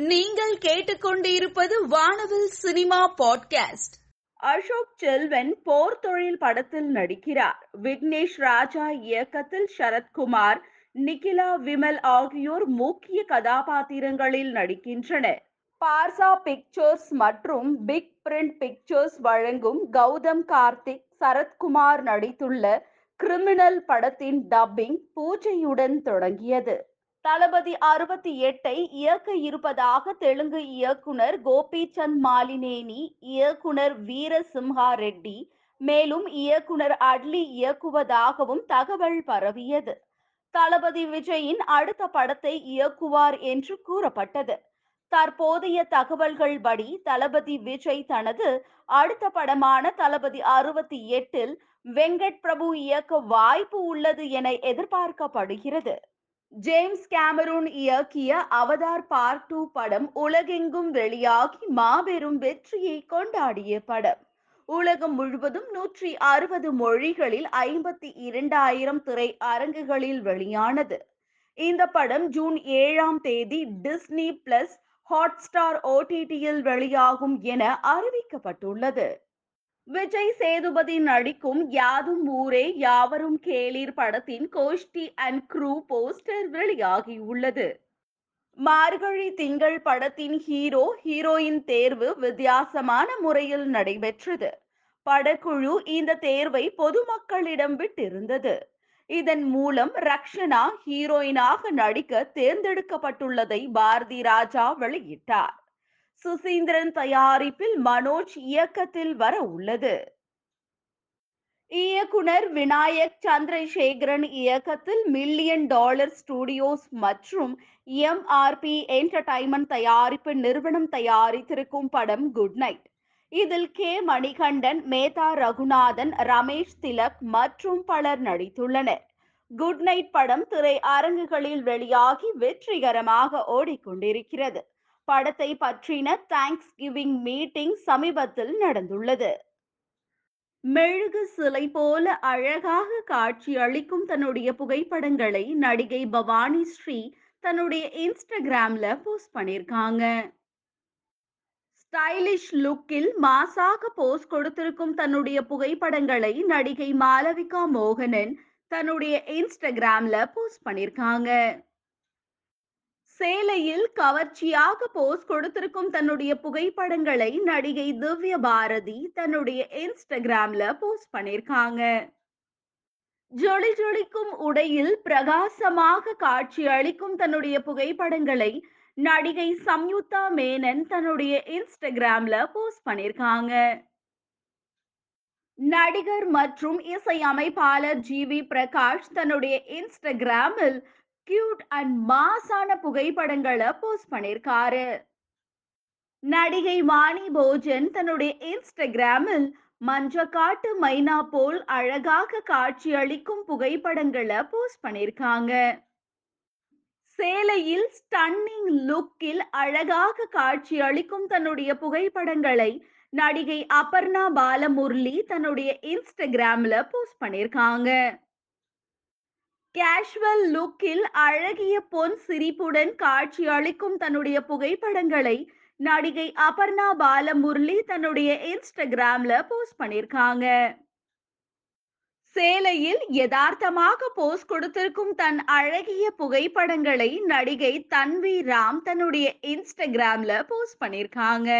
நீங்கள் கேட்டுக்கொண்டிருப்பது Vaanavil cinema podcast. Ashok Selvan Por Thozhil படத்தில் நடிக்கிறார். விக்னேஷ் ராஜா இயக்கத்தில் சரத்குமார் நிகிலா விமல் ஆகியோர் முக்கிய கதாபாத்திரங்களில் நடிக்கின்றனர். பார்சா பிக்சர்ஸ் மற்றும் பிக் பிரிண்ட் பிக்சர்ஸ் வழங்கும் கௌதம் கார்த்திக் சரத்குமார் நடித்துள்ள கிரிமினல் படத்தின் டப்பிங் பூஜையுடன் தொடங்கியது. தளபதி அறுபத்தி எட்டை இயக்க இருப்பதாக தெலுங்கு இயக்குனர் கோபிச்சந்த் மாலினேனி இயக்குனர் வீரசிம்ஹா ரெட்டி மேலும் இயக்குனர் அட்லி இயக்குவதாகவும் தகவல் பரவியது. தளபதி விஜயின் அடுத்த படத்தை இயக்குவார் என்று கூறப்பட்டது. தற்போதைய தகவல்கள் படி தளபதி விஜய் தனது அடுத்த படமான தளபதி அறுபத்தி எட்டில் வெங்கட் பிரபு இயக்க வாய்ப்பு உள்ளது என எதிர்பார்க்கப்படுகிறது. ஜேம்ஸ் கேமரூன் இயக்கிய அவதார் பார்ட் டூ படம் உலகெங்கும் வெளியாகி மாபெரும் வெற்றியை கொண்டாடிய படம். உலகம் முழுவதும் நூற்றி அறுபது மொழிகளில் ஐம்பத்தி இரண்டாயிரம் திரை அரங்குகளில் வெளியானது. இந்த படம் ஜூன் ஏழாம் தேதி டிஸ்னி பிளஸ் ஹாட்ஸ்டார் ஓடிடியில் வெளியாகும் என அறிவிக்கப்பட்டுள்ளது. விஜய் சேதுபதி நடிக்கும் யாதும் ஊரே யாவரும் கேளீர் படத்தின் கோஷ்டி அண்ட் க்ரூ போஸ்டர் வெளியாகியுள்ளது. மார்கழி திங்கள் படத்தின் ஹீரோ ஹீரோயின் தேர்வு வித்தியாசமான முறையில் நடைபெற்றது. படக்குழு இந்த தேர்வை பொதுமக்களிடம் விட்டிருந்தது. இதன் மூலம் ரக்ஷனா ஹீரோயினாக நடிக்க தேர்ந்தெடுக்கப்பட்டுள்ளதை பாரதி ராஜா வெளியிட்டார். சுசீந்திரன் தயாரிப்பில் மனோஜ் இயக்கத்தில் வர உள்ளது. இயக்குனர் விநாயக் சந்திரசேகரன் இயக்கத்தில் மில்லியன் டாலர் ஸ்டுடியோஸ் மற்றும் எம்ஆர்பி என்டர்டைன்மெண்ட் தயாரிப்பு நிறுவனம் தயாரித்திருக்கும் படம் குட் நைட் இதில் கே. மணிகண்டன் மேதா ரகுநாதன் ரமேஷ் திலக் மற்றும் பலர் நடித்துள்ளனர். குட் நைட் படம் திரை அரங்குகளில் வெளியாகி வெற்றிகரமாக ஓடிக்கொண்டிருக்கிறது. படத்தை பற்றின தேங்க்ஸ் கிவிங் மீட்டிங் சமீபத்தில் நடந்துள்ளது. மெழுகு சிலை போல அழகாக காட்சி அளிக்கும் தன்னுடைய புகைப்படங்களை நடிகை பவானி ஸ்ரீ தன்னுடைய இன்ஸ்டாகிராம்ல போஸ்ட் பண்ணியிருக்காங்க. ஸ்டைலிஷ் லுக்கில் மாசாக போஸ்ட் கொடுத்திருக்கும் தன்னுடைய புகைப்படங்களை நடிகை மாலவிகா மோகனன் தன்னுடைய இன்ஸ்டாகிராம்ல போஸ்ட் பண்ணியிருக்காங்க. சேலையில் கவர்ச்சியாக போஸ் கொடுத்திருக்கும் தன்னுடைய புகைப்படங்களை நடிகை திவ்ய பாரதி தன்னுடைய இன்ஸ்டாகிராம்ல போஸ்ட் பண்ணிருக்காங்க. ஜொலி ஜொலிக்கும் உடையில் பிரகாசமாக காட்சி அளிக்கும் தன்னுடைய புகைப்படங்களை நடிகை சம்யுக்தா மேனன் தன்னுடைய இன்ஸ்டாகிராம்ல போஸ்ட் பண்ணிருக்காங்க. நடிகர் மற்றும் இசை அமைப்பாளர் ஜி வி பிரகாஷ் தன்னுடைய இன்ஸ்டாகிராமில் கியூட் அண்ட் மாசான புகைப்படங்களை போஸ்ட் பண்ணிருக்காரு. நடிகை வாணி போஜன் தன்னுடைய இன்ஸ்டாகிராமில் மஞ்சக்காட்டு மைனா போல் அழகாக காட்சி அளிக்கும் புகைப்படங்களை போஸ்ட் பண்ணிருக்காங்க. சேலையில் ஸ்டன்னிங் லுக்கில் அழகாக காட்சி அளிக்கும் தன்னுடைய புகைப்படங்களை நடிகை அபர்ணா பாலமுரளி தன்னுடைய இன்ஸ்டாகிராம்ல போஸ்ட் பண்ணிருக்காங்க. கேஷுவல் லுக்கில் அழகிய பொன் சிரிப்புடன் காட்சி அளிக்கும் தன்னுடைய புகைப்படங்களை நடிகை அபர்ணா பாலமுரளி தன்னுடைய இன்ஸ்டாகிராம்ல போஸ்ட் பண்ணிருக்காங்க. சேலையில் யதார்த்தமாக போஸ்ட் கொடுத்திருக்கும் தன் அழகிய புகைப்படங்களை நடிகை தன்வி ராம் தன்னுடைய இன்ஸ்டாகிராம்ல போஸ்ட் பண்ணிருக்காங்க.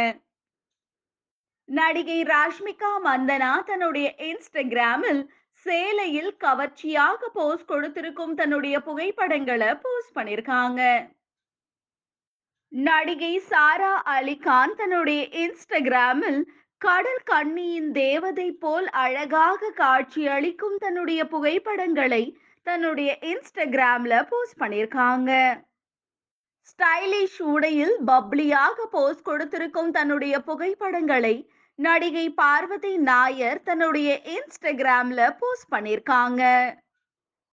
நடிகை ராஷ்மிகா மந்தனா தன்னுடைய இன்ஸ்டாகிராமில் சேலையில் கவர்ச்சியாக போஸ்ட் கொடுத்திருக்கும் தன்னுடைய புகைப்படங்களை போஸ்ட் பண்ணிருக்காங்க நடிகை சாரா அலிகான் தன்னுடைய இன்ஸ்டாகிராமில் கடல் கண்ணியின் தேவதை போல் அழகாக காட்சி அளிக்கும் தன்னுடைய புகைப்படங்களை தன்னுடைய இன்ஸ்டாகிராம்ல போஸ்ட் பண்ணிருக்காங்க ஸ்டைலிஷ் உடையில் பப்ளியாக போஸ்ட் கொடுத்திருக்கும் தன்னுடைய புகைப்படங்களை நடிகை பார்வதி நாயர் தன்னுடைய இன்ஸ்டாகிராம்ல போஸ்ட் பண்ணிருக்காங்க.